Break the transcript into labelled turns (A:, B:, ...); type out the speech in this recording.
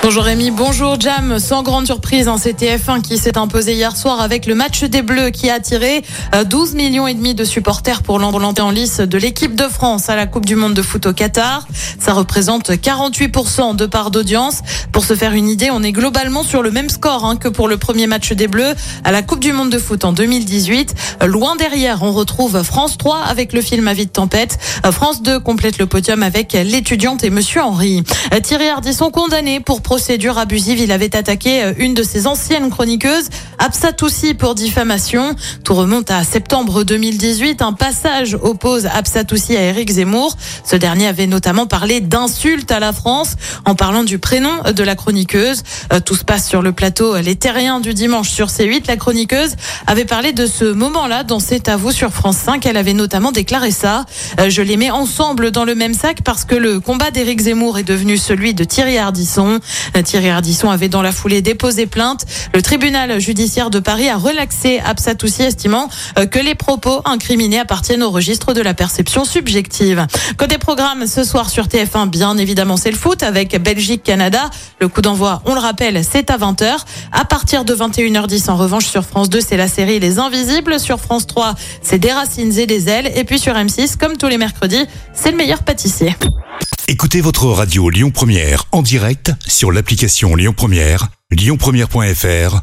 A: Bonjour Rémi, bonjour Jam. Sans grande surprise, un CTF1 qui s'est imposé hier soir avec le match des Bleus qui a attiré euh, 12 millions et demi de supporters pour l'entrée en lice de l'équipe de France à la Coupe du Monde de foot au Qatar. Ça représente 48% de part d'audience. Pour se faire une idée, on est globalement sur le même score hein, que pour le premier match des Bleus à la Coupe du Monde de foot en 2018. Euh, Loin derrière, on retrouve France 3 avec le film Avis de tempête. Euh, France 2 complète le podium avec l'étudiante et Monsieur Henri. Euh, Thierry condamné pour procédure abusive. Il avait attaqué euh, une de ses anciennes chroniqueuses, Absatoussi, pour diffamation. Tout remonte à septembre 2018. Un passage oppose Absatoussi à Éric Zemmour. Ce dernier avait notamment parlé d'insultes à la France en parlant du prénom de la chroniqueuse. Euh, Tout se passe sur le plateau Les Terriens du dimanche sur C8. La chroniqueuse avait parlé de ce moment-là dans C'est à sur France 5. Elle avait notamment déclaré ça. Euh, Je les mets ensemble dans le même sac parce que le combat d'Éric Zemmour est devenu celui de Thierry Ardisson. Euh, Thierry Ardisson avait dans la foulée déposé plainte. Le tribunal judiciaire de Paris a relaxé Absatoussi, estimant euh, que les propos incriminés appartiennent au registre de la perception subjective. Côté programme, ce soir sur TF1, bien évidemment, c'est le foot avec Belgique-Canada. Le coup d'envoi, on le rappelle, c'est à 20h. À partir de 21h10, en revanche, sur France 2, c'est la série Les Invisibles. Sur France 3, c'est Des racines et des ailes. Et puis sur M6, comme tous les mercredis, c'est le meilleur pâtissier.
B: Écoutez votre radio Lyon Première en direct sur l'application Lyon Première, lyonpremière.fr